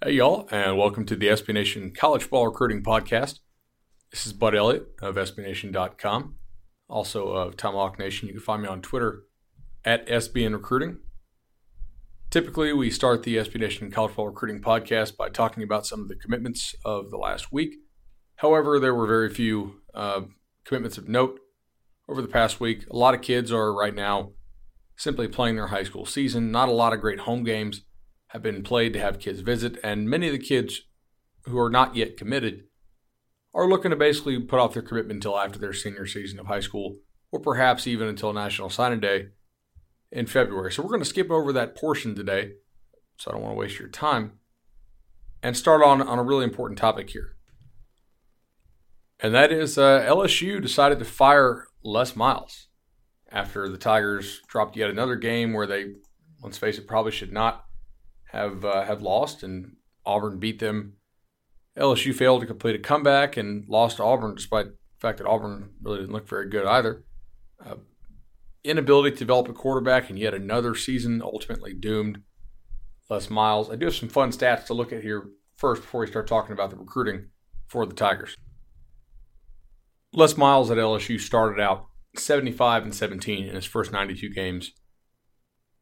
Hey, y'all, and welcome to the SB Nation College Football Recruiting Podcast. This is Bud Elliott of SBNation.com, also of Tomahawk Nation. You can find me on Twitter at SBN Recruiting. Typically, we start the SB Nation College Football Recruiting Podcast by talking about some of the commitments of the last week. However, there were very few uh, commitments of note over the past week. A lot of kids are right now simply playing their high school season, not a lot of great home games have been played to have kids visit, and many of the kids who are not yet committed are looking to basically put off their commitment until after their senior season of high school, or perhaps even until National Signing Day in February. So we're going to skip over that portion today, so I don't want to waste your time, and start on, on a really important topic here. And that is uh, LSU decided to fire Les Miles after the Tigers dropped yet another game where they, let's face it, probably should not have uh, have lost, and Auburn beat them. LSU failed to complete a comeback and lost to Auburn, despite the fact that Auburn really didn't look very good either. Uh, inability to develop a quarterback, and yet another season ultimately doomed. Les Miles. I do have some fun stats to look at here first before we start talking about the recruiting for the Tigers. Les Miles at LSU started out 75 and 17 in his first 92 games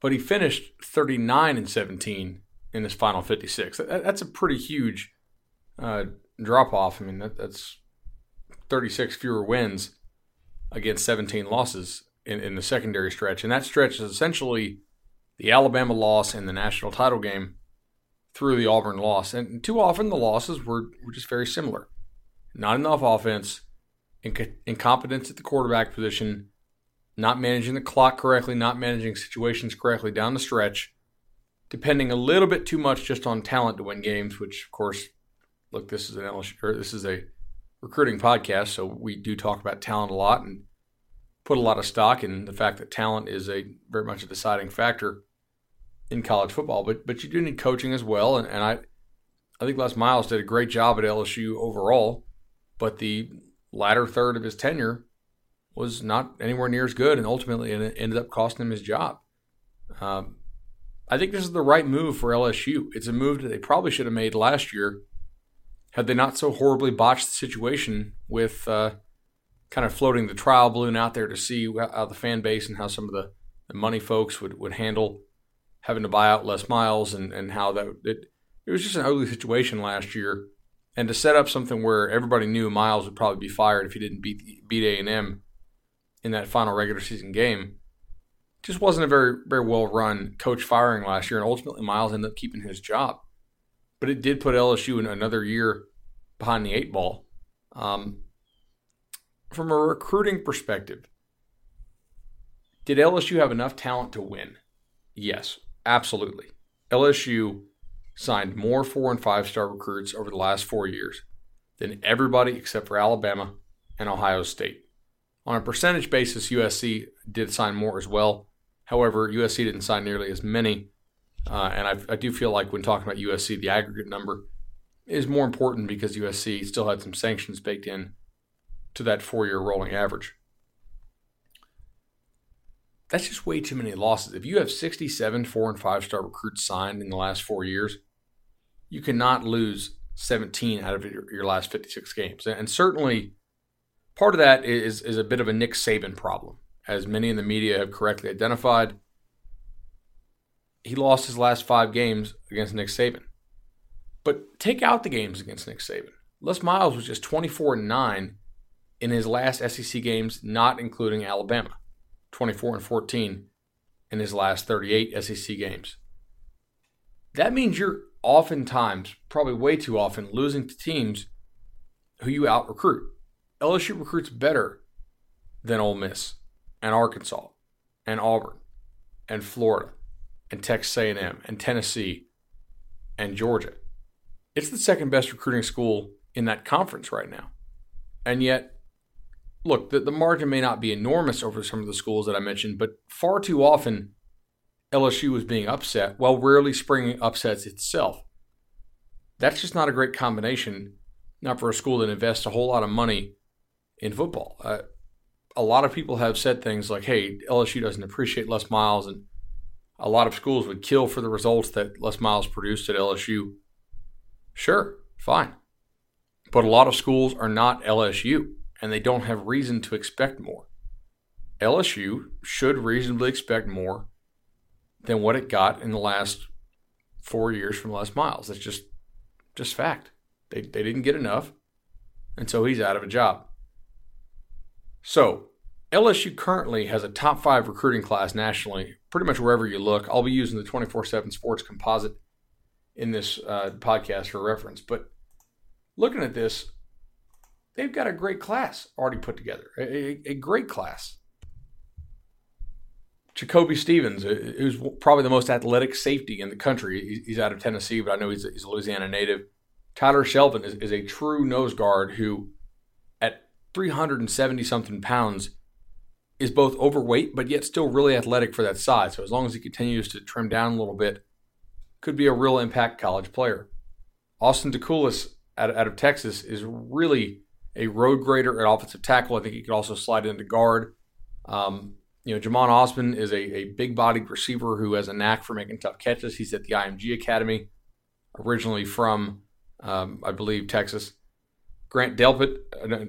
but he finished 39 and 17 in his final 56. that's a pretty huge uh, drop off. I mean, that, that's 36 fewer wins against 17 losses in, in the secondary stretch. And that stretch is essentially the Alabama loss and the national title game through the Auburn loss. And too often the losses were, were just very similar. Not enough offense, inc- incompetence at the quarterback position, not managing the clock correctly, not managing situations correctly down the stretch, depending a little bit too much just on talent to win games. Which, of course, look, this is an LSU, this is a recruiting podcast, so we do talk about talent a lot and put a lot of stock in the fact that talent is a very much a deciding factor in college football. But but you do need coaching as well, and, and I I think Les Miles did a great job at LSU overall, but the latter third of his tenure was not anywhere near as good, and ultimately it ended up costing him his job. Um, I think this is the right move for LSU. It's a move that they probably should have made last year had they not so horribly botched the situation with uh, kind of floating the trial balloon out there to see how the fan base and how some of the, the money folks would, would handle having to buy out Les Miles and, and how that it, it was just an ugly situation last year. And to set up something where everybody knew Miles would probably be fired if he didn't beat beat A and M in that final regular season game. Just wasn't a very very well run coach firing last year, and ultimately Miles ended up keeping his job. But it did put LSU in another year behind the eight ball. Um, from a recruiting perspective, did LSU have enough talent to win? Yes, absolutely. LSU signed more four and five star recruits over the last four years than everybody except for Alabama and Ohio State. On a percentage basis, USC did sign more as well. However, USC didn't sign nearly as many. Uh, and I, I do feel like when talking about USC, the aggregate number is more important because USC still had some sanctions baked in to that four year rolling average. That's just way too many losses. If you have 67 four and five star recruits signed in the last four years, you cannot lose 17 out of your, your last 56 games. And certainly, Part of that is, is a bit of a Nick Saban problem, as many in the media have correctly identified. He lost his last five games against Nick Saban. But take out the games against Nick Saban. Les Miles was just 24 and 9 in his last SEC games, not including Alabama. 24 and 14 in his last 38 SEC games. That means you're oftentimes, probably way too often, losing to teams who you out recruit. LSU recruits better than Ole Miss and Arkansas and Auburn and Florida and Texas A&M and Tennessee and Georgia. It's the second best recruiting school in that conference right now. And yet, look, the, the margin may not be enormous over some of the schools that I mentioned, but far too often LSU was being upset while rarely springing upsets itself. That's just not a great combination, not for a school that invests a whole lot of money in football. Uh, a lot of people have said things like, hey, LSU doesn't appreciate Les Miles, and a lot of schools would kill for the results that Les Miles produced at LSU. Sure, fine. But a lot of schools are not LSU, and they don't have reason to expect more. LSU should reasonably expect more than what it got in the last four years from Les Miles. That's just just fact. They, they didn't get enough, and so he's out of a job. So LSU currently has a top five recruiting class nationally, pretty much wherever you look. I'll be using the 24 7 sports composite in this uh, podcast for reference. But looking at this, they've got a great class already put together, a, a great class. Jacoby Stevens, uh, who's probably the most athletic safety in the country. He's out of Tennessee, but I know he's a, he's a Louisiana native. Tyler Shelvin is, is a true nose guard who, 370 something pounds, is both overweight but yet still really athletic for that size. So as long as he continues to trim down a little bit, could be a real impact college player. Austin Deculus out, out of Texas is really a road grader at offensive tackle. I think he could also slide into guard. Um, you know, Jhamon Ausbon is a, a big bodied receiver who has a knack for making tough catches. He's at the IMG Academy, originally from, um, I believe, Texas. Grant Delpit,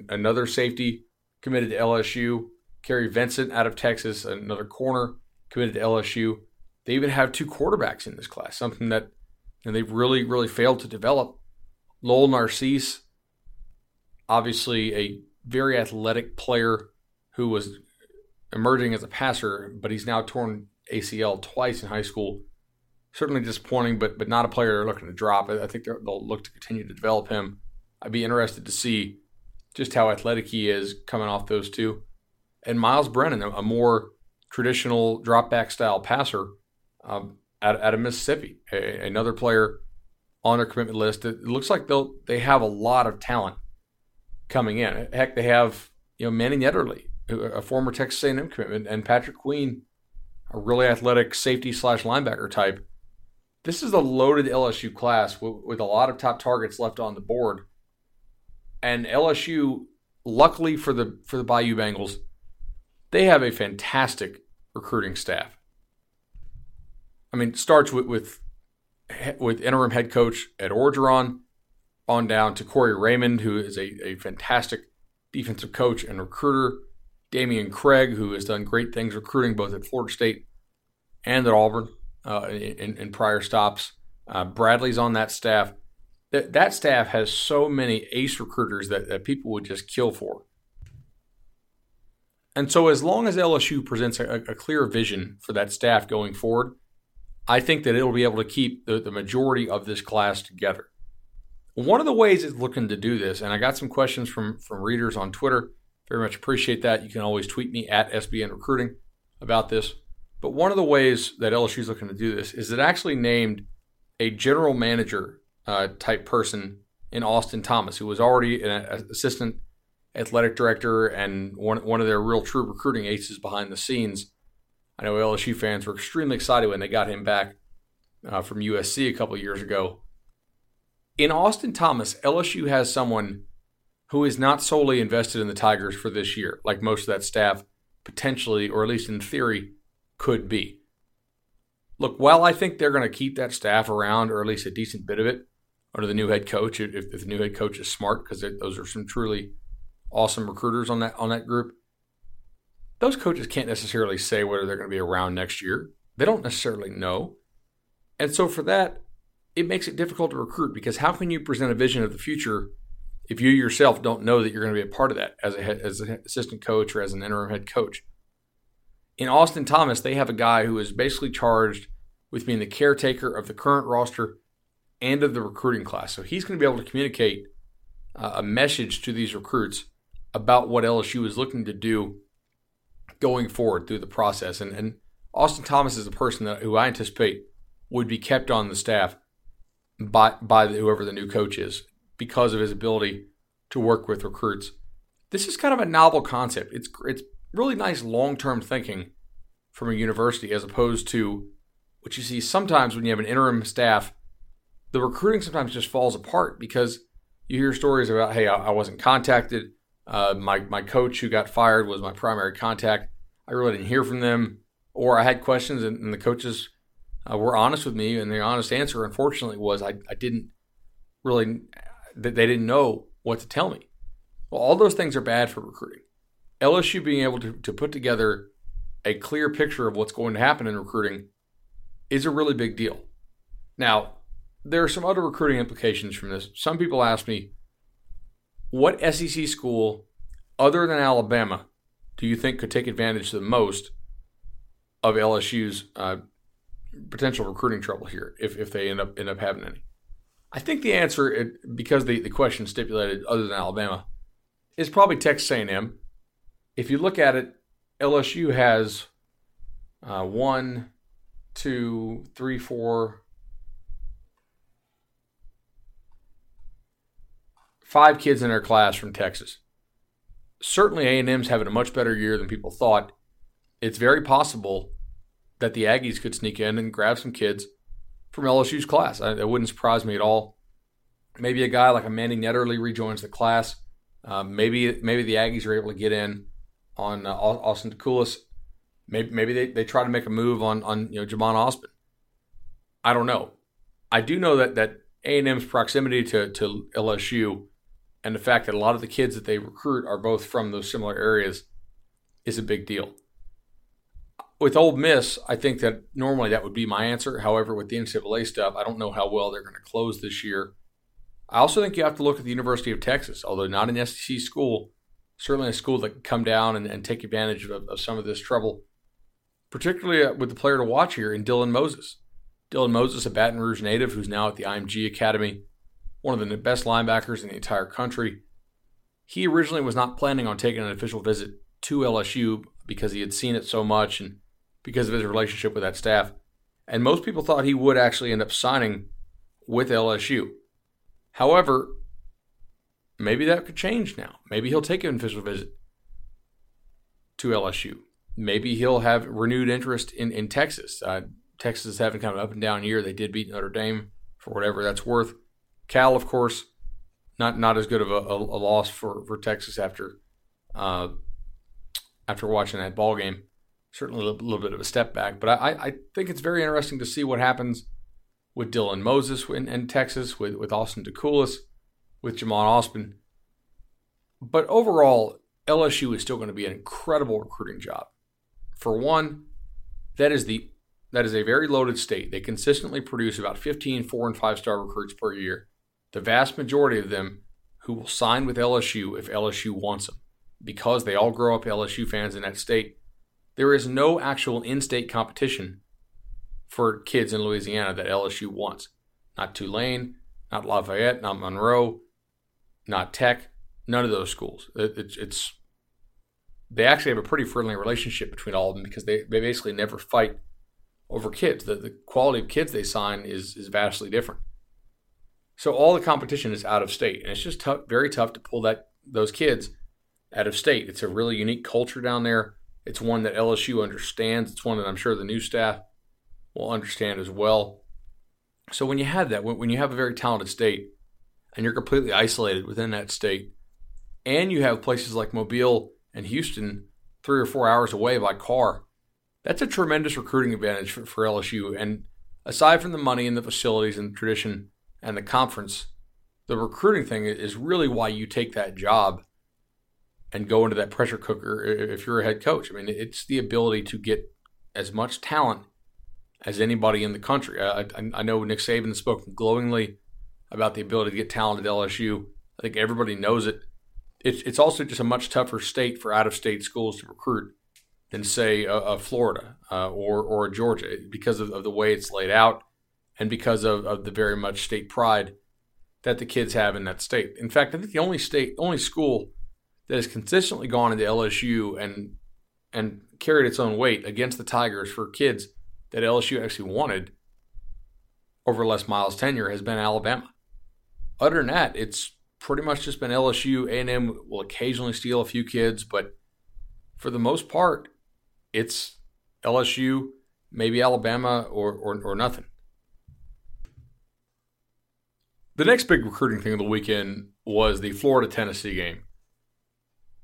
another safety, committed to LSU. Kary Vincent out of Texas, another corner, committed to LSU. They even have two quarterbacks in this class, something that know, they've really, really failed to develop. Lowell Narcisse, obviously a very athletic player who was emerging as a passer, but he's now torn ACL twice in high school. Certainly disappointing, but but not a player they're looking to drop. I think they'll look to continue to develop him. I'd be interested to see just how athletic he is coming off those two. And Myles Brennan, a more traditional drop back style passer um, out, out of Mississippi, a, another player on their commitment list. It looks like they'll they have a lot of talent coming in. Heck, they have you know Mannie Netherly, a former Texas A&M commitment, and Patrick Queen, a really athletic safety slash linebacker type. This is a loaded LSU class with, with a lot of top targets left on the board, and LSU, luckily for the for the Bayou Bengals, they have a fantastic recruiting staff. I mean, starts with with with interim head coach Ed Orgeron, on down to Corey Raymond, who is a, a fantastic defensive coach and recruiter. Dameyune Craig, who has done great things recruiting both at Florida State and at Auburn uh, in, in, prior stops. Uh, Bradley's on that staff. That, that staff has so many ace recruiters that, that people would just kill for. And so, as long as LSU presents a, a clear vision for that staff going forward, I think that it'll be able to keep the, the majority of this class together. One of the ways it's looking to do this, and I got some questions from from readers on Twitter. Very much appreciate that. You can always tweet me at SBN Recruiting about this. But one of the ways that LSU is looking to do this is it actually named a general manager uh, type person in Austin Thomas, who was already an assistant athletic director and one one of their real true recruiting aces behind the scenes. I know LSU fans were extremely excited when they got him back uh, from USC a couple years ago in Austin Thomas, LSU has someone who is not solely invested in the Tigers for this year, like most of that staff potentially, or at least in theory, could be. Look, while I think they're going to keep that staff around, or at least a decent bit of it, under the new head coach, if, if the new head coach is smart, because those are some truly awesome recruiters on that on that group. Those coaches can't necessarily say whether they're going to be around next year. They don't necessarily know. And so for that, it makes it difficult to recruit because how can you present a vision of the future if you yourself don't know that you're going to be a part of that as a as an assistant coach or as an interim head coach? In Austin Thomas, they have a guy who is basically charged with being the caretaker of the current roster and of the recruiting class. So he's going to be able to communicate uh, a message to these recruits about what LSU is looking to do going forward through the process. And, and Austin Thomas is a person that, who I anticipate would be kept on the staff by by whoever the new coach is because of his ability to work with recruits. This is kind of a novel concept. It's it's really nice long term thinking from a university as opposed to what you see sometimes when you have an interim staff. The recruiting sometimes just falls apart because you hear stories about, hey, I, I wasn't contacted. Uh, my my coach who got fired was my primary contact. I really didn't hear from them, or I had questions and, and the coaches uh, were honest with me, and the honest answer, unfortunately, was I, I didn't really they didn't know what to tell me. Well, all those things are bad for recruiting. LSU being able to, to put together a clear picture of what's going to happen in recruiting is a really big deal. Now, there are some other recruiting implications from this. Some people ask me, what SEC school other than Alabama do you think could take advantage the most of LSU's uh, potential recruiting trouble here if, if they end up end up having any? I think the answer, it, because the, the question stipulated other than Alabama, is probably Texas A&M. If you look at it, LSU has uh, one, two, three, four, five kids in their class from Texas. Certainly, A&M's having a much better year than people thought. It's very possible that the Aggies could sneak in and grab some kids from LSU's class. It wouldn't surprise me at all. Maybe a guy like a Mannie Netherly rejoins the class. Uh, maybe maybe the Aggies are able to get in on uh, Austin Deculus. Maybe maybe they, they try to make a move on on you know Jhamon Ausbon. I don't know. I do know that that A and M's proximity to to LSU and the fact that a lot of the kids that they recruit are both from those similar areas is a big deal with Ole Miss, I think that normally that would be my answer. However, with the NCAA stuff, I don't know how well they're going to close this year. I also think you have to look at the University of Texas, although not an SEC school, certainly a school that can come down and, and take advantage of, of, some of this trouble, particularly uh, with the player to watch here in Dylan Moses. Dylan Moses, a Baton Rouge native who's now at the IMG Academy, one of the best linebackers in the entire country. He originally was not planning on taking an official visit to LSU because he had seen it so much and because of his relationship with that staff. And most people thought he would actually end up signing with LSU. However, maybe that could change now. Maybe he'll take an official visit to LSU. Maybe he'll have renewed interest in, in Texas. Uh, Texas is having kind of an up and down year. They did beat Notre Dame for whatever that's worth. Cal, of course, not not as good of a, a, a loss for, for Texas after uh, after watching that ball game certainly a little bit of a step back. But I, I think it's very interesting to see what happens with Dylan Moses in, in Texas, with, with Austin Deculus, with Jhamon Ausbon. But overall, LSU is still going to be an incredible recruiting job. For one, that is the that is a very loaded state. They consistently produce about 15 four and five star recruits per year. The vast majority of them who will sign with LSU if LSU wants them, because they all grow up LSU fans in that state there is no actual in state competition for kids in Louisiana that LSU wants. Not Tulane, not Lafayette, not Monroe, not Tech, none of those schools. It's, it's they actually have a pretty friendly relationship between all of them because they, they basically never fight over kids. The, the quality of kids they sign is, is vastly different. So all the competition is out of state, and it's just tough, very tough to pull that those kids out of state. It's a really unique culture down there. It's one that LSU understands. It's one that I'm sure the new staff will understand as well. So when you have that, when you have a very talented state and you're completely isolated within that state, and you have places like Mobile and Houston three or four hours away by car, that's a tremendous recruiting advantage for, for LSU. And aside from the money and the facilities and the tradition and the conference, the recruiting thing is really why you take that job and go into that pressure cooker if you're a head coach. I mean, it's the ability to get as much talent as anybody in the country. I, I, I know Nick Saban spoke glowingly about the ability to get talent at LSU. I think everybody knows it. It's, it's also just a much tougher state for out of state schools to recruit than, say, a, a Florida uh, or, or Georgia because of, of, the way it's laid out and because of, of the very much state pride that the kids have in that state. In fact, I think the only state, only school that has consistently gone into LSU and and carried its own weight against the Tigers for kids that LSU actually wanted over Les Miles' tenure has been Alabama. Other than that, it's pretty much just been LSU. A&M will occasionally steal a few kids, but for the most part, it's LSU, maybe Alabama, or, or, or nothing. The next big recruiting thing of the weekend was the Florida Tennessee game.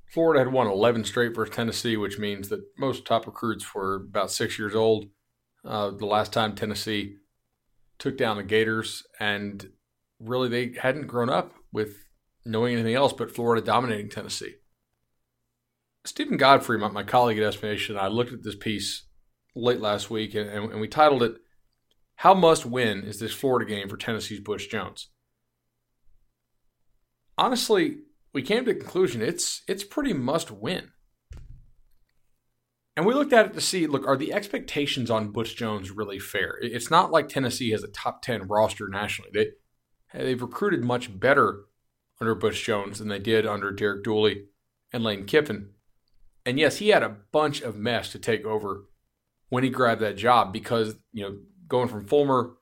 Florida had won 11 straight versus Tennessee, which means that most top recruits were about six years old. Uh, the last time Tennessee took down the Gators, and really they hadn't grown up with knowing anything else but Florida dominating Tennessee. Steven Godfrey, my, my colleague at and I looked at this piece late last week and, and we titled it, How Must Win is This Florida Game for Tennessee's Butch Jones? Honestly, we came to the conclusion it's it's pretty must win. And we looked at it to see look, are the expectations on Butch Jones really fair? It's not like Tennessee has a top 10 roster nationally. They, they've recruited much better under Butch Jones than they did under Derek Dooley and Lane Kiffin. And yes, he had a bunch of mess to take over when he grabbed that job because, you know, going from Fulmer,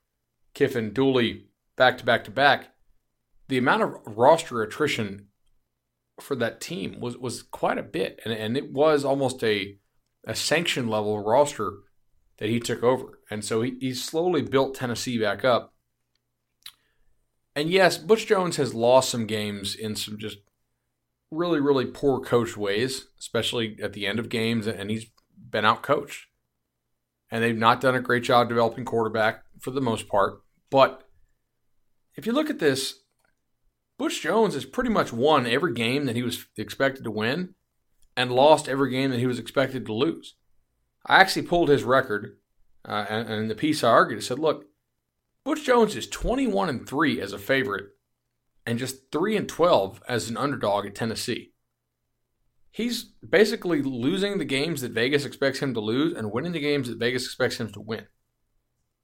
Kiffin, Dooley back to back to back, the amount of roster attrition for that team was was quite a bit. And, and it was almost a a sanction level roster that he took over. And so he, he slowly built Tennessee back up. And yes, Butch Jones has lost some games in some just really, really poor coach ways, especially at the end of games, and he's been out coached. And they've not done a great job developing quarterback for the most part. But if you look at this, Butch Jones has pretty much won every game that he was expected to win and lost every game that he was expected to lose. I actually pulled his record, uh, and, and the piece I argued, I said, look, Butch Jones is 21 and 3 as a favorite and just 3 and 12 as an underdog at Tennessee. He's basically losing the games that Vegas expects him to lose and winning the games that Vegas expects him to win.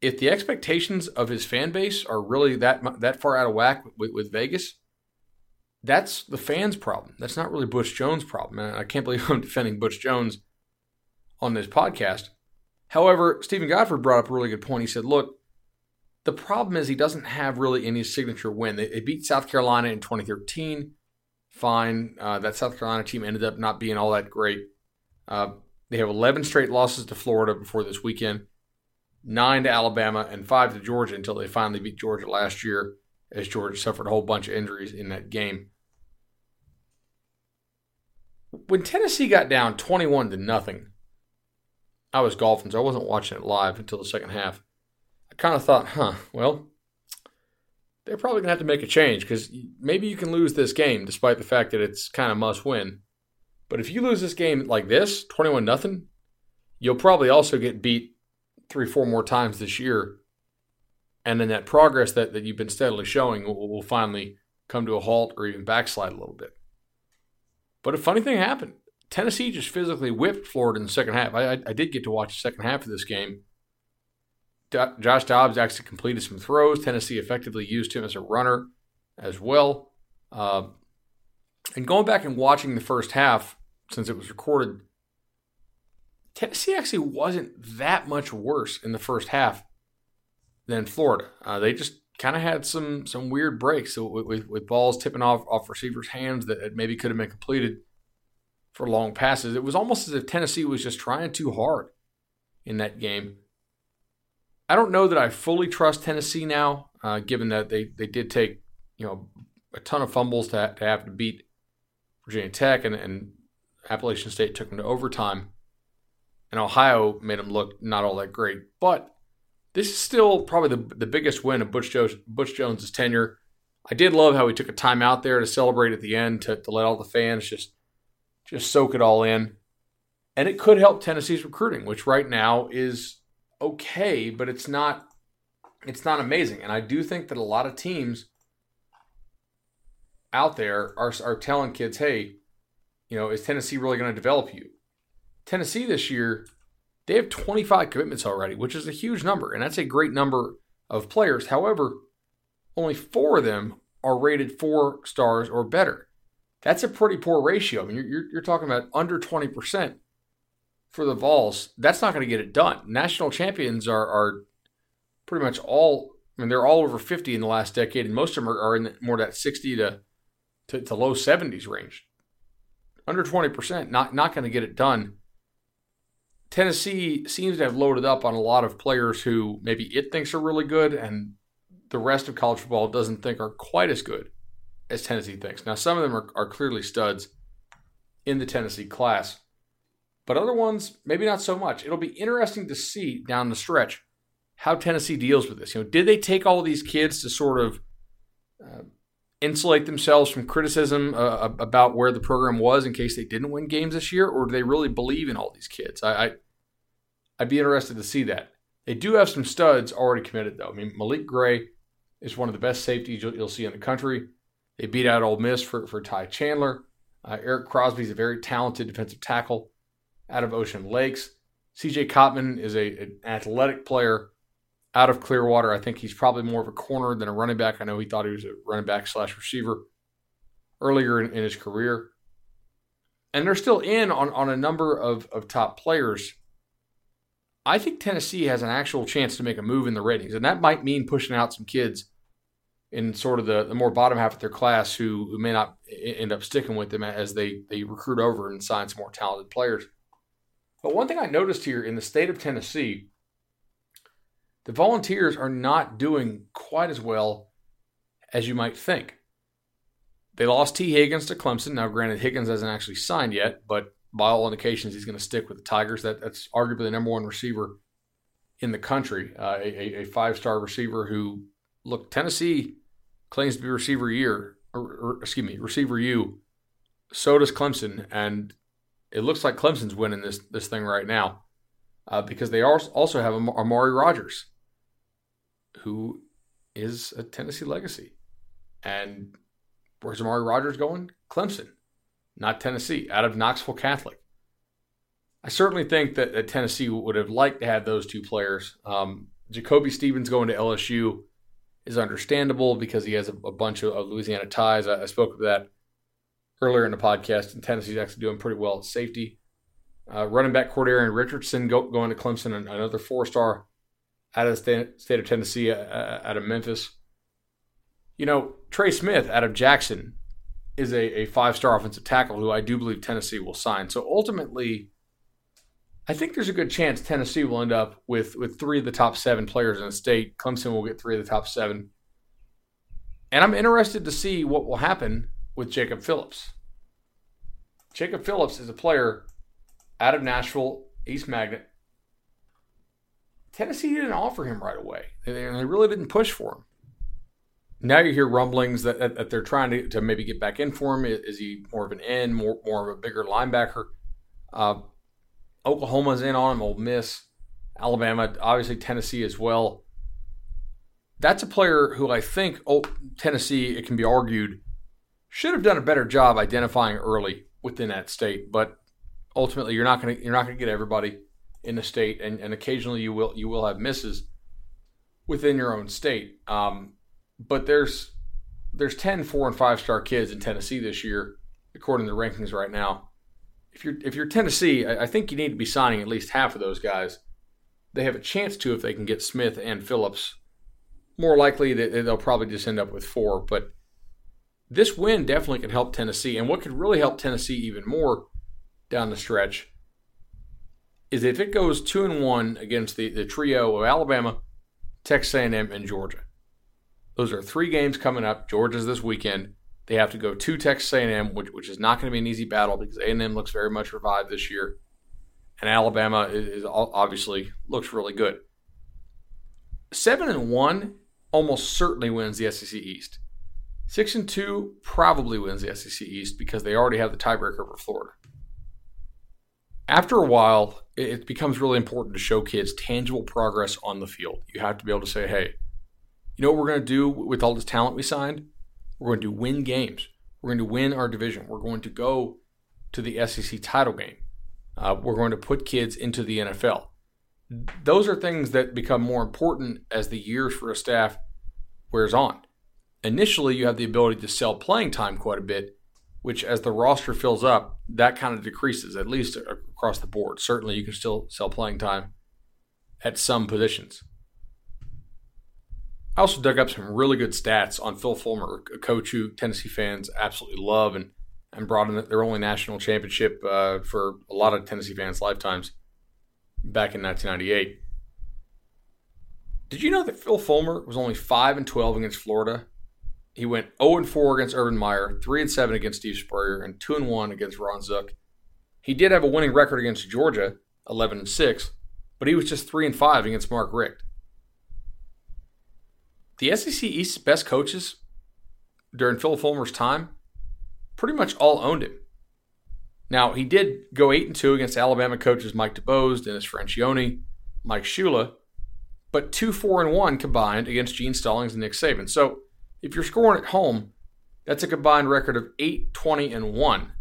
If the expectations of his fan base are really that that far out of whack with, with Vegas, that's the fans' problem. That's not really Butch Jones' problem. And I can't believe I'm defending Butch Jones on this podcast. However, Steven Godfrey brought up a really good point. He said, look, the problem is he doesn't have really any signature win. They, they beat South Carolina in 2013. Fine. Uh, that South Carolina team ended up not being all that great. Uh, they have 11 straight losses to Florida before this weekend, nine to Alabama, and five to Georgia until they finally beat Georgia last year as Georgia suffered a whole bunch of injuries in that game. When Tennessee got down 21 to nothing, I was golfing, so I wasn't watching it live until the second half. I kind of thought, huh, well, they're probably going to have to make a change because maybe you can lose this game despite the fact that it's kind of must win. But if you lose this game like this, 21 nothing, you'll probably also get beat three, four more times this year and then that progress that, that you've been steadily showing will, will finally come to a halt or even backslide a little bit. But a funny thing happened. Tennessee just physically whipped Florida in the second half. I, I, I did get to watch the second half of this game. Josh Dobbs actually completed some throws. Tennessee effectively used him as a runner as well. Uh, and going back and watching the first half, since it was recorded, Tennessee actually wasn't that much worse in the first half than Florida. Uh, they just kind of had some some weird breaks with, with, with, balls tipping off off receivers' hands that maybe could have been completed for long passes. It was almost as if Tennessee was just trying too hard in that game. I don't know that I fully trust Tennessee now, uh, given that they, they did take you know a ton of fumbles to, to have to beat Virginia Tech, and, and Appalachian State took them to overtime, and Ohio made them look not all that great. But this is still probably the, the biggest win of Butch, Jones, Butch Jones' tenure. I did love how he took a time out there to celebrate at the end to, to let all the fans just just soak it all in. And it could help Tennessee's recruiting, which right now is okay, but it's not it's not amazing. And I do think that a lot of teams out there are are telling kids, "Hey, you know, is Tennessee really going to develop you?" Tennessee this year they have 25 commitments already, which is a huge number, and that's a great number of players. However, only four of them are rated four stars or better. That's a pretty poor ratio. I mean, you're, you're talking about under 20% for the Vols. That's not going to get it done. National champions are, are pretty much all, I mean, they're all over 50 in the last decade, and most of them are, in more that 60 to, to, to low 70s range. Under 20%, not, not going to get it done Tennessee seems to have loaded up on a lot of players who maybe it thinks are really good and the rest of college football doesn't think are quite as good as Tennessee thinks. Now, some of them are, are clearly studs in the Tennessee class, but other ones, maybe not so much. It'll be interesting to see down the stretch how Tennessee deals with this. You know, did they take all these kids to sort of uh, insulate themselves from criticism uh, about where the program was in case they didn't win games this year, or do they really believe in all these kids? I, I I'd be interested to see that. They do have some studs already committed, though. I mean, Malik Gray is one of the best safeties you'll, you'll see in the country. They beat out Ole Miss for, for Ty Chandler. Uh, Eric Crosby is a very talented defensive tackle out of Ocean Lakes. CJ Cottman is a, an athletic player out of Clearwater. I think he's probably more of a corner than a running back. I know he thought he was a running back slash receiver earlier in, in his career. And they're still in on, on a number of, of top players. I think Tennessee has an actual chance to make a move in the ratings, and that might mean pushing out some kids in sort of the, the more bottom half of their class who, who may not end up sticking with them as they, they recruit over and sign some more talented players. But one thing I noticed here in the state of Tennessee, the Volunteers are not doing quite as well as you might think. They lost Tee Higgins to Clemson. Now, granted, Higgins hasn't actually signed yet, but by all indications, he's going to stick with the Tigers. That, that's arguably the number one receiver in the country, uh, a, a five star receiver who, look, Tennessee claims to be receiver year, or, or, excuse me, receiver U. So does Clemson, and it looks like Clemson's winning this this thing right now uh, because they also have Amari Rodgers, who is a Tennessee legacy, and where's Amari Rodgers going? Clemson not Tennessee, out of Knoxville Catholic. I certainly think that, that Tennessee would have liked to have those two players. Um, Jacoby Stevens going to LSU is understandable because he has a, a bunch of, of, Louisiana ties. I, I, spoke of that earlier in the podcast, and Tennessee's actually doing pretty well at safety. Uh, running back Cordarrian Richardson go, going to Clemson, another four star out of the state, of Tennessee, uh, out of Memphis. You know, Trey Smith out of Jackson is a, a five star offensive tackle who I do believe Tennessee will sign. So ultimately, I think there's a good chance Tennessee will end up with, with three of the top seven players in the state. Clemson will get three of the top seven. And I'm interested to see what will happen with Jacob Phillips. Jacob Phillips is a player out of Nashville, East Magnet. Tennessee didn't offer him right away. They, they really didn't push for him now you hear rumblings that, that, that, they're trying to, to maybe get back in for him. Is he more of an end, more more of a bigger linebacker? Uh, Oklahoma's in on him, Ole Miss, Alabama, obviously Tennessee as well. That's a player who I think oh, Tennessee, it can be argued, should have done a better job identifying early within that state. But ultimately, you're not going to you're not going to get everybody in the state, and, and occasionally you will you will have misses within your own state. Um, but there's there's 10 four and five star kids in Tennessee this year, according to the rankings right now. If you're if you're Tennessee, I, I think you need to be signing at least half of those guys. They have a chance to if they can get Smith and Phillips. More likely that they'll probably just end up with four, but this win definitely could help Tennessee. And what could really help Tennessee even more down the stretch is if it goes two and one against the, the trio of Alabama, Texas A&M, and Georgia. Those are three games coming up. Georgia's this weekend. They have to go to Texas A&M, which, which is not going to be an easy battle because A&M looks very much revived this year, and Alabama is, is obviously looks really good. Seven and one almost certainly wins the SEC East. Six and two probably wins the SEC East because they already have the tiebreaker over Florida. After a while, it becomes really important to show kids tangible progress on the field. You have to be able to say, "Hey, you know what we're going to do with all this talent we signed? We're going to win games. We're going to win our division. We're going to go to the SEC title game. Uh, we're going to put kids into the NFL. Those are things that become more important as the years for a staff wears on. Initially, you have the ability to sell playing time quite a bit, which as the roster fills up, that kind of decreases, at least across the board. Certainly, you can still sell playing time at some positions. I also dug up some really good stats on Phil Fulmer, a coach who Tennessee fans absolutely love and, and brought in their only national championship uh, for a lot of Tennessee fans' lifetimes back in 1998. Did you know that Phil Fulmer was only 5 and 12 against Florida? He went 0 and 4 against Urban Meyer, 3 and 7 against Steve Spurrier, and 2 and 1 against Ron Zook. He did have a winning record against Georgia, 11 and 6, but he was just 3 and 5 against Mark Richt the SEC East's best coaches during Phil Fulmer's time pretty much all owned him. Now, he did go 8 and 2 against Alabama coaches Mike DuBose, Dennis Franchione, Mike Shula, but 2 4 and 1 combined against Gene Stallings and Nick Saban. So, if you're scoring at home, that's a combined record of 8 20 and 1.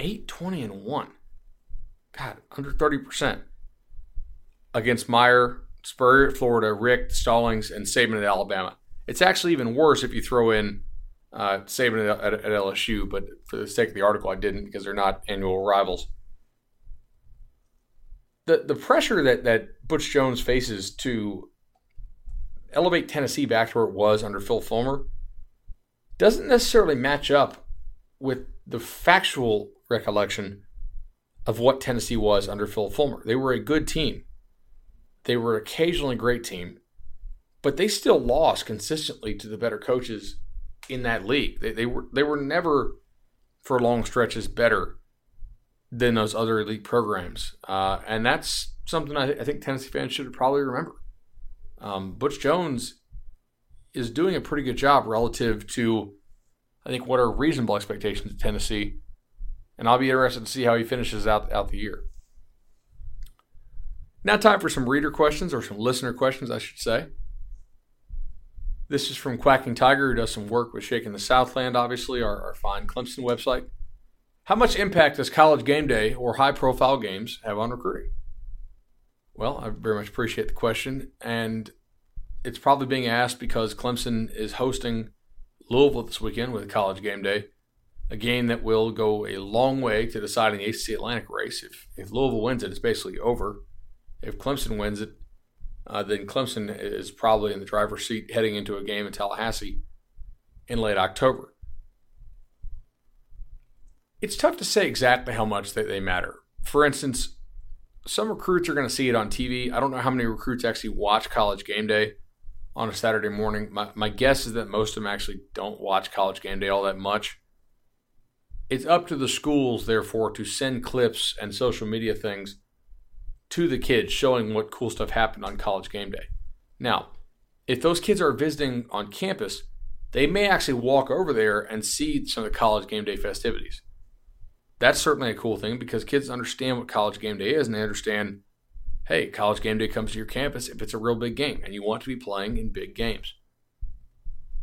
8 20 and 1. God, under 30% against Meyer, Spurrier at Florida, Richt, Stallings, and Saban at Alabama. It's actually even worse if you throw in uh, Saban at, at, at LSU, but for the sake of the article, I didn't because they're not annual rivals. The the pressure that that Butch Jones faces to elevate Tennessee back to where it was under Phil Fulmer doesn't necessarily match up with the factual recollection of what Tennessee was under Phil Fulmer. They were a good team. They were occasionally a great team, but they still lost consistently to the better coaches in that league. They, they were they were never for long stretches better than those other elite programs, uh, and that's something I, I, think Tennessee fans should probably remember. Um, Butch Jones is doing a pretty good job relative to, I think, what are reasonable expectations of Tennessee, and I'll be interested to see how he finishes out out the year. Now, time for some reader questions or some listener questions, I should say. This is from Quacking Tiger, who does some work with Shaking the Southland, obviously, our, our fine Clemson website. How much impact does college game day or high profile games have on recruiting? Well, I very much appreciate the question. And it's probably being asked because Clemson is hosting Louisville this weekend with college game day, a game that will go a long way to deciding the ACC Atlantic race. If, if Louisville wins it, it's basically over. If Clemson wins it, uh, then Clemson is probably in the driver's seat heading into a game in Tallahassee in late October. It's tough to say exactly how much they, they matter. For instance, some recruits are going to see it on TV. I don't know how many recruits actually watch college game day on a Saturday morning. My, my guess is that most of them actually don't watch college game day all that much. It's up to the schools, therefore, to send clips and social media things to the kids showing what cool stuff happened on college game day. Now, if those kids are visiting on campus, they may actually walk over there and see some of the college game day festivities. That's certainly a cool thing because kids understand what college game day is and they understand hey, college game day comes to your campus if it's a real big game and you want to be playing in big games.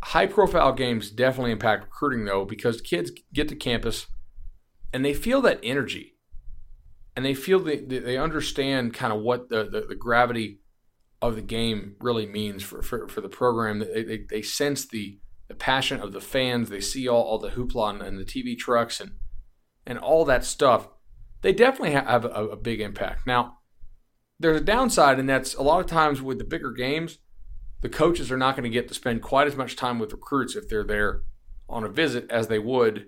High profile games definitely impact recruiting though because kids get to campus and they feel that energy and they feel they, they understand kind of what the, the, the, gravity of the game really means for, for, for the program. They, they, they, sense the, the passion of the fans. They see all, all the hoopla and the TV trucks and, and all that stuff. They definitely have a, a big impact. Now, there's a downside, and that's a lot of times with the bigger games, the coaches are not going to get to spend quite as much time with recruits if they're there on a visit as they would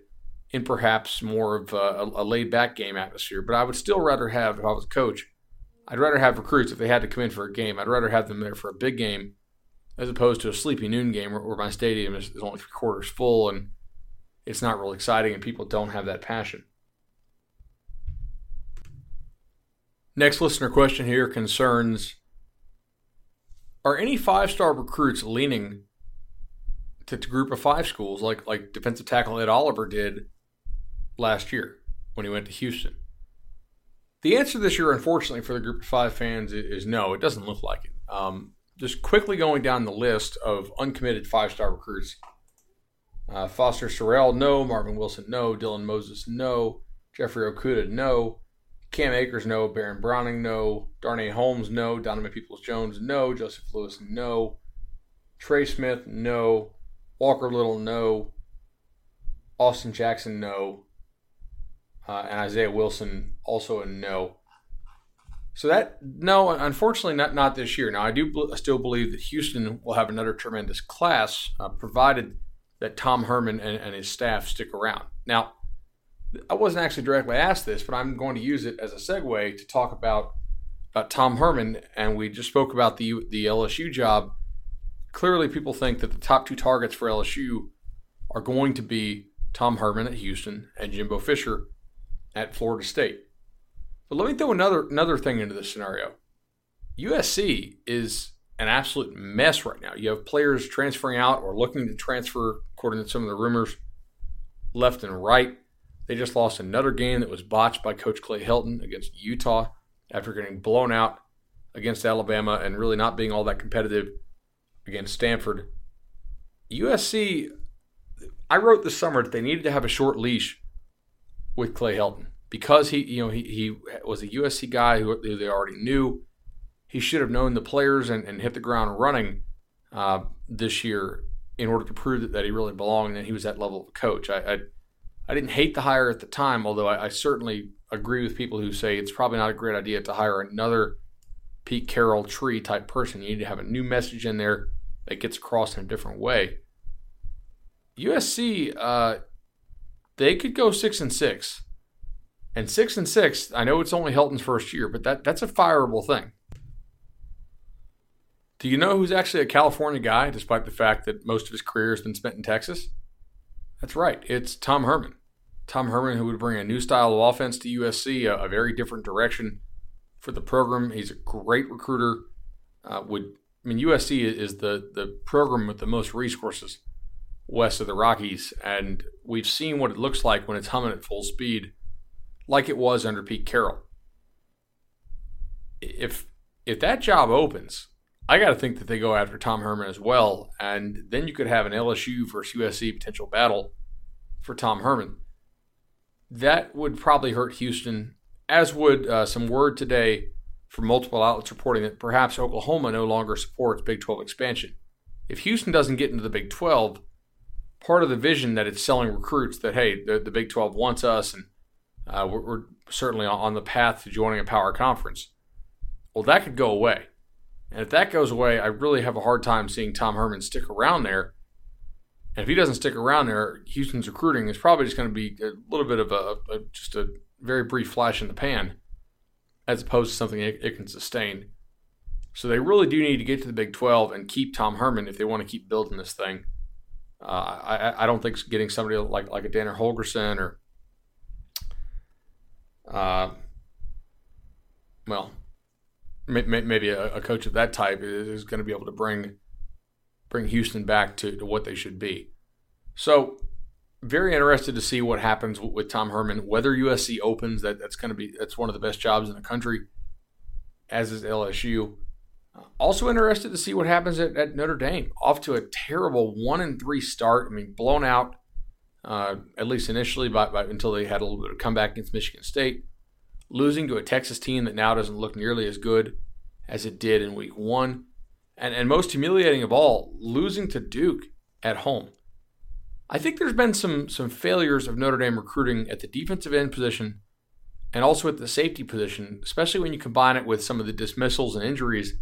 in perhaps more of a, a laid back game atmosphere. But I would still rather have, if I was a coach, I'd rather have recruits if they had to come in for a game. I'd rather have them there for a big game as opposed to a sleepy noon game where, where my stadium is, is only three quarters full and it's not real exciting and people don't have that passion. Next listener question here concerns Are any five star recruits leaning to, to group of five schools like, like defensive tackle Ed Oliver did last year when he went to Houston? The answer this year, unfortunately, for the group of five fans is no, it doesn't look like it. Um, just quickly going down the list of uncommitted five star recruits uh, Foster Sarell, no. Marvin Wilson, no. Dylan Moses, no. Jeffrey Okudah, no. Cam Akers, no. Baron Browning, no. Darnay Holmes, no. Donovan Peoples Jones, no. Joseph Lewis, no. Trey Smith, no. Walker Little, no. Austin Jackson, no uh, and Isaiah Wilson also a no. So that no, unfortunately, not not this year. Now I do bl- still believe that Houston will have another tremendous class, uh, provided that Tom Herman and, and, his staff stick around. Now, I wasn't actually directly asked this, but I'm going to use it as a segue to talk about about Tom Herman, and we just spoke about the the LSU job. Clearly, people think that the top two targets for LSU are going to be Tom Herman at Houston and Jimbo Fisher at Florida State. But let me throw another another thing into this scenario. USC is an absolute mess right now. You have players transferring out or looking to transfer, according to some of the rumors, left and right. They just lost another game that was botched by Coach Clay Helton against Utah after getting blown out against Alabama and really not being all that competitive against Stanford. USC, I wrote this summer that they needed to have a short leash with Clay Helton because he, you know, he, he was a USC guy who, they already knew. He should have known the players and, and hit the ground running uh, this year in order to prove that, that he really belonged and he was that level of coach. I, I, I didn't hate the hire at the time, although I, I certainly agree with people who say it's probably not a great idea to hire another Pete Carroll tree type person. You need to have a new message in there that gets across in a different way. USC, uh, they could go six and six, and six and six. I know it's only Helton's first year, but that that's a fireable thing. Do you know who's actually a California guy, despite the fact that most of his career has been spent in Texas? That's right. It's Tom Herman. Tom Herman, who would bring a new style of offense to USC, a, a very different direction for the program. He's a great recruiter. Uh, would I mean USC is the the program with the most resources west of the Rockies, and we've seen what it looks like when it's humming at full speed, like it was under Pete Carroll. If if that job opens, I got to think that they go after Tom Herman as well, and then you could have an LSU versus USC potential battle for Tom Herman. That would probably hurt Houston, as would uh, some word today from multiple outlets reporting that perhaps Oklahoma no longer supports Big 12 expansion. If Houston doesn't get into the Big 12, part of the vision that it's selling recruits that hey, the, the Big 12 wants us, and uh, we're, we're certainly on the path to joining a power conference. Well, that could go away and if that goes away, I really have a hard time seeing Tom Herman stick around there. And if he doesn't stick around there, Houston's recruiting is probably just going to be a little bit of a, a, just a very brief flash in the pan, as opposed to something it, it can sustain. So they really do need to get to the Big 12 and keep Tom Herman if they want to keep building this thing. Uh, I, I don't think getting somebody like like a Dana Holgorsen or, uh, well, maybe a, a coach of that type is going to be able to bring bring Houston back to, to what they should be. So, very interested to see what happens with Tom Herman. Whether USC opens, that that's going to be that's one of the best jobs in the country, as is LSU. Also interested to see what happens at, at Notre Dame. Off to a terrible one and three start. I mean, blown out uh, at least initially, by, by, until they had a little bit of comeback against Michigan State losing to a Texas team that now doesn't look nearly as good as it did in week one. And, and most humiliating of all, losing to Duke at home. I think there's been some some failures of Notre Dame recruiting at the defensive end position and also at the safety position, especially when you combine it with some of the dismissals and injuries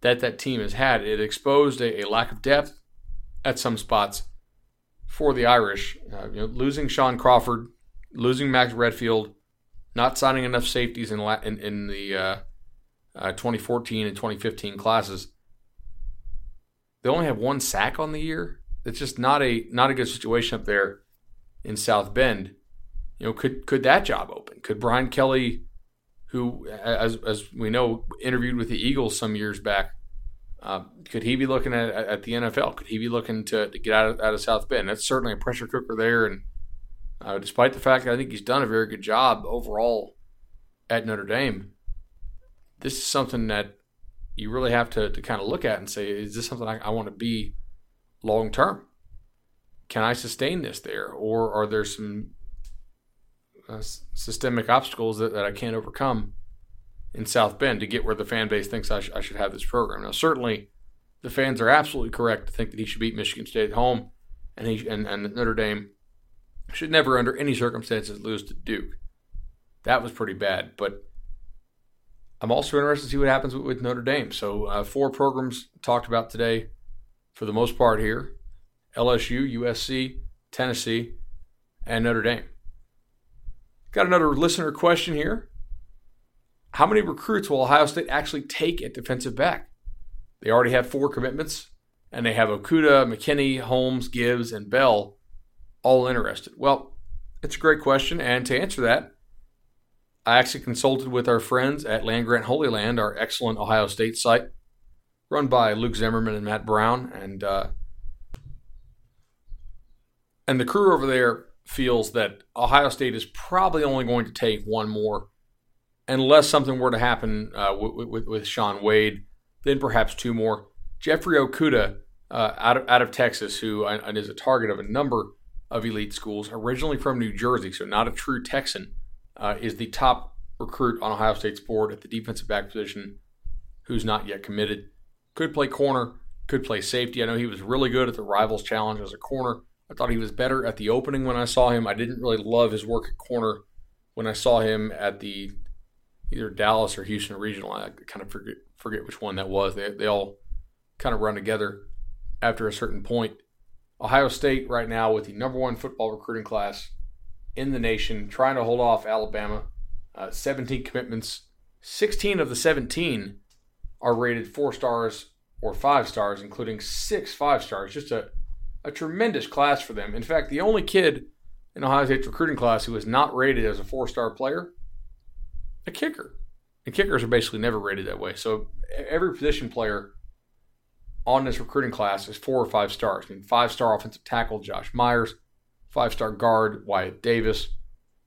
that that team has had. It exposed a, a lack of depth at some spots for the Irish. Uh, you know, losing Shaun Crawford, losing Max Redfield, not signing enough safeties in in, in the uh, uh, 2014 and 2015 classes. They only have one sack on the year. It's just not a not a good situation up there in South Bend. You know, could could that job open? Could Brian Kelly, who as as we know interviewed with the Eagles some years back, uh, could he be looking at at the NFL? Could he be looking to, to get out of, out of South Bend? That's certainly a pressure cooker there, and uh, despite the fact that I think he's done a very good job overall at Notre Dame, this is something that you really have to, to kind of look at and say, is this something I, I want to be long term? Can I sustain this there? Or are there some uh, systemic obstacles that, that I can't overcome in South Bend to get where the fan base thinks I, sh- I should have this program? Now, certainly the fans are absolutely correct to think that he should beat Michigan State at home and, he, and, and Notre Dame should never, under any circumstances, lose to Duke. That was pretty bad. But I'm also interested to see what happens with, with Notre Dame. So, uh, four programs talked about today for the most part here LSU, USC, Tennessee, and Notre Dame. Got another listener question here. How many recruits will Ohio State actually take at defensive back? They already have four commitments, and they have Okudah, McKinney, Holmes, Gibbs, and Bell all interested? Well, it's a great question. And to answer that, I actually consulted with our friends at Land Grant Holy Land, our excellent Ohio State site. run by Luke Zimmerman and Matt Brown, and uh, and the crew over there feels that Ohio State is probably only going to take one more, unless something were to happen uh, with, with, with Shaun Wade, then perhaps two more. Jeffrey Okudah uh, out of out of Texas, who is a target of a number of elite schools, originally from New Jersey, so not a true Texan, uh, is the top recruit on Ohio State's board at the defensive back position, who's not yet committed. Could play corner, could play safety. I know he was really good at the Rivals Challenge as a corner. I thought he was better at the opening when I saw him. I didn't really love his work at corner when I saw him at the either Dallas or Houston Regional. I kind of forget forget which one that was. They they all kind of run together after a certain point. Ohio State right now with the number one football recruiting class in the nation, trying to hold off Alabama. Uh, 17 commitments. 16 of the 17 are rated four stars or five stars, including six five stars. Just a a tremendous class for them. In fact, the only kid in Ohio State's recruiting class who was not rated as a four star player, a kicker. And kickers are basically never rated that way. So every position player on this recruiting class is four or five stars. I mean, five star offensive tackle Josh Myers, five star guard Wyatt Davis,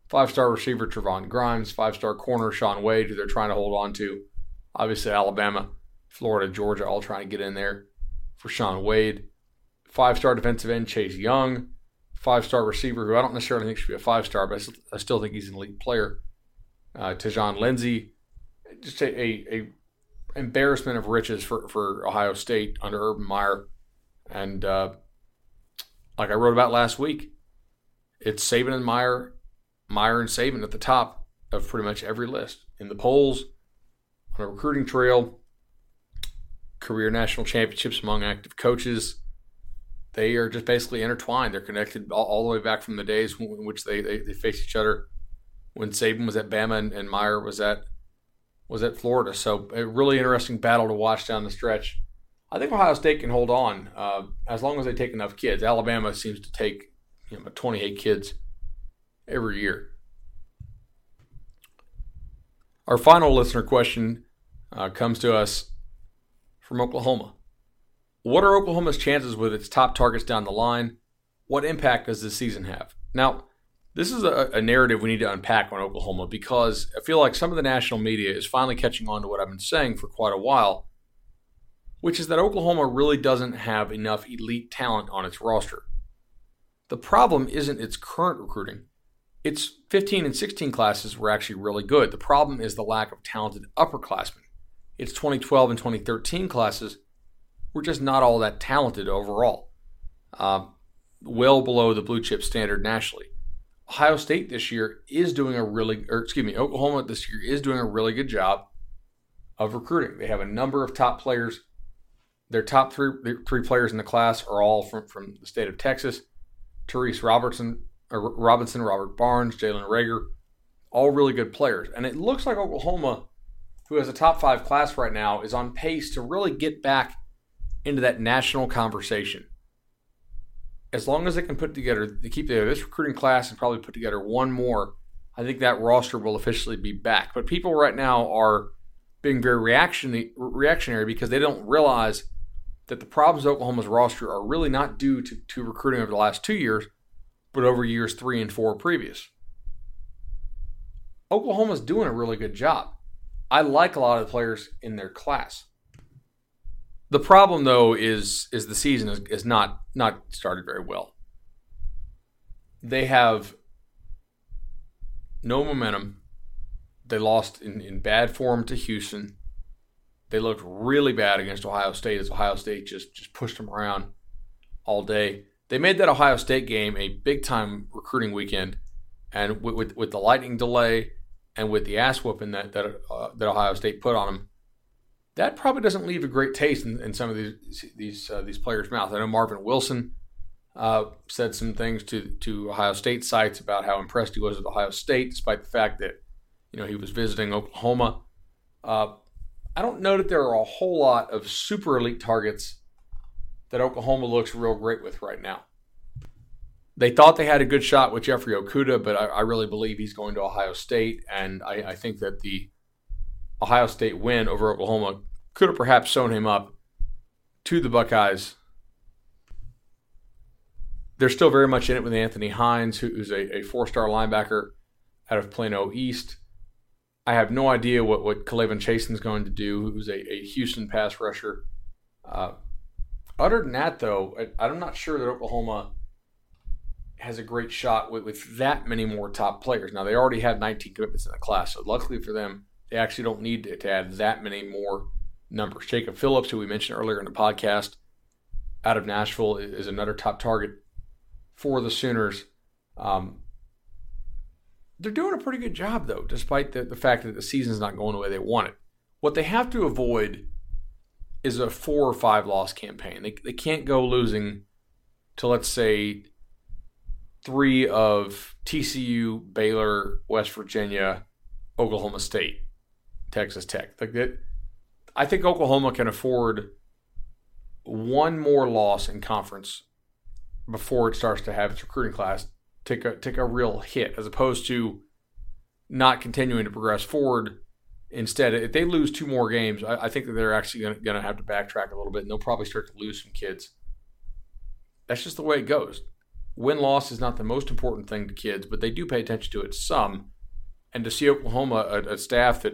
five star receiver Trevon Grimes, five star corner Shaun Wade, who they're trying to hold on to. Obviously, Alabama, Florida, Georgia, all trying to get in there for Shaun Wade five star defensive end Chase Young, five star receiver who I don't necessarily think should be a five star, but I still think he's an elite player. Uh, Lindsey, just a, a, a, embarrassment of riches for, for Ohio State under Urban Meyer, and uh, like I wrote about last week, it's Saban and Meyer, Meyer and Saban at the top of pretty much every list in the polls, on a recruiting trail, career national championships among active coaches they are just basically intertwined. They're connected all, all the way back from the days in which they, they, they faced each other when Saban was at Bama and, and Meyer was at was at Florida. So a really interesting battle to watch down the stretch. I think Ohio State can hold on uh, as long as they take enough kids. Alabama seems to take you know 28 kids every year. Our final listener question uh, comes to us from Oklahoma. What are Oklahoma's chances with its top targets down the line? What impact does this season have? Now, this is a, a, narrative we need to unpack on Oklahoma because I feel like some of the national media is finally catching on to what I've been saying for quite a while, which is that Oklahoma really doesn't have enough elite talent on its roster. The problem isn't its current recruiting. Its 15 and 16 classes were actually really good. The problem is the lack of talented upperclassmen. Its 2012 and 2013 classes we're just not all that talented overall. Uh, well below the blue chip standard nationally. Ohio State this year is doing a really, or excuse me, Oklahoma this year is doing a really good job of recruiting. They have a number of top players. Their top three three players in the class are all from, from the state of Texas. Tyrese Robertson, Robinson, Robert Barnes, Jalen Rager, all really good players. And it looks like Oklahoma, who has a top five class right now, is on pace to really get back into that national conversation. As long as they can put together, they keep together this recruiting class and probably put together one more, I think that roster will officially be back. But people right now are being very reactionary because they don't realize that the problems of Oklahoma's roster are really not due to, to recruiting over the last two years, but over years three and four previous. Oklahoma's doing a really good job. I like a lot of the players in their class. The problem, though, is is the season is, is not not started very well. They have no momentum. They lost in, in bad form to Houston. They looked really bad against Ohio State as Ohio State just, just pushed them around all day. They made that Ohio State game a big time recruiting weekend, and with, with, with the lightning delay and with the ass whooping that that, uh, that Ohio State put on them, that probably doesn't leave a great taste in, in some of these these uh, these players' mouths. I know Marvin Wilson uh, said some things to to Ohio State sites about how impressed he was with Ohio State, despite the fact that you know he was visiting Oklahoma. Uh, I don't know that there are a whole lot of super elite targets that Oklahoma looks real great with right now. They thought they had a good shot with Jeffrey Okudah, but I, I really believe he's going to Ohio State, and I, I think that the Ohio State win over Oklahoma could have perhaps sewn him up to the Buckeyes. They're still very much in it with Anthony Hines, who's a, a four star linebacker out of Plano East. I have no idea what, what K'Lavon Chaisson going to do, who's a, a Houston pass rusher. Uh, other than that, though, I, I'm not sure that Oklahoma has a great shot with, with that many more top players. Now, they already had 19 commitments in the class, so luckily for them, they actually don't need to, to add that many more numbers. Jacob Phillips, who we mentioned earlier in the podcast, out of Nashville, is another top target for the Sooners. Um, they're doing a pretty good job, though, despite the, the fact that the season's not going the way they want it. What they have to avoid is a four or five loss campaign. They, they can't go losing to, let's say, three of TCU, Baylor, West Virginia, Oklahoma State, Texas Tech. Like that, I think Oklahoma can afford one more loss in conference before it starts to have its recruiting class take a take a real hit, as opposed to not continuing to progress forward. Instead, if they lose two more games, I, I think that they're actually going to have to backtrack a little bit, and they'll probably start to lose some kids. That's just the way it goes win loss is not the most important thing to kids, but they do pay attention to it some. And to see Oklahoma, a, a staff that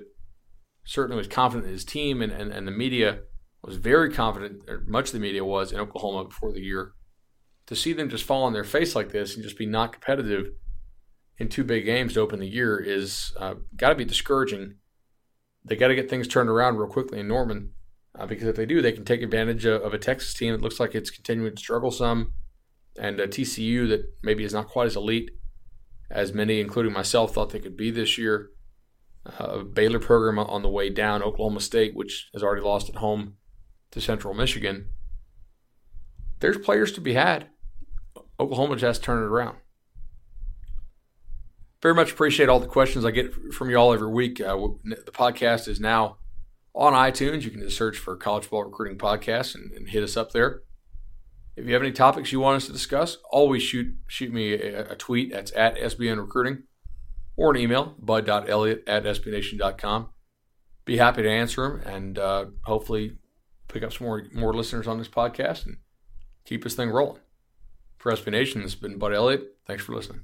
certainly was confident in his team and, and, and the media was very confident, much of the media was in Oklahoma before the year, to see them just fall on their face like this and just be not competitive in two big games to open the year is uh, got to be discouraging. They got to get things turned around real quickly in Norman uh, because if they do, they can take advantage of, of, a Texas team that looks like it's continuing to struggle some and a TCU that maybe is not quite as elite as many, including myself, thought they could be this year. Uh, Baylor program on the way down, Oklahoma State, which has already lost at home to Central Michigan. There's players to be had. Oklahoma just has to turn it around. Very much appreciate all the questions I get from you all every week. Uh, the podcast is now on iTunes. You can just search for College Ball Recruiting Podcast and, and hit us up there. If you have any topics you want us to discuss, always shoot shoot me a, a tweet. That's at SBN Recruiting or an email, bud.elliott at sbnation.com. Be happy to answer them and uh, hopefully pick up some more, more listeners on this podcast and keep this thing rolling. For SB Nation, this has been Bud Elliott. Thanks for listening.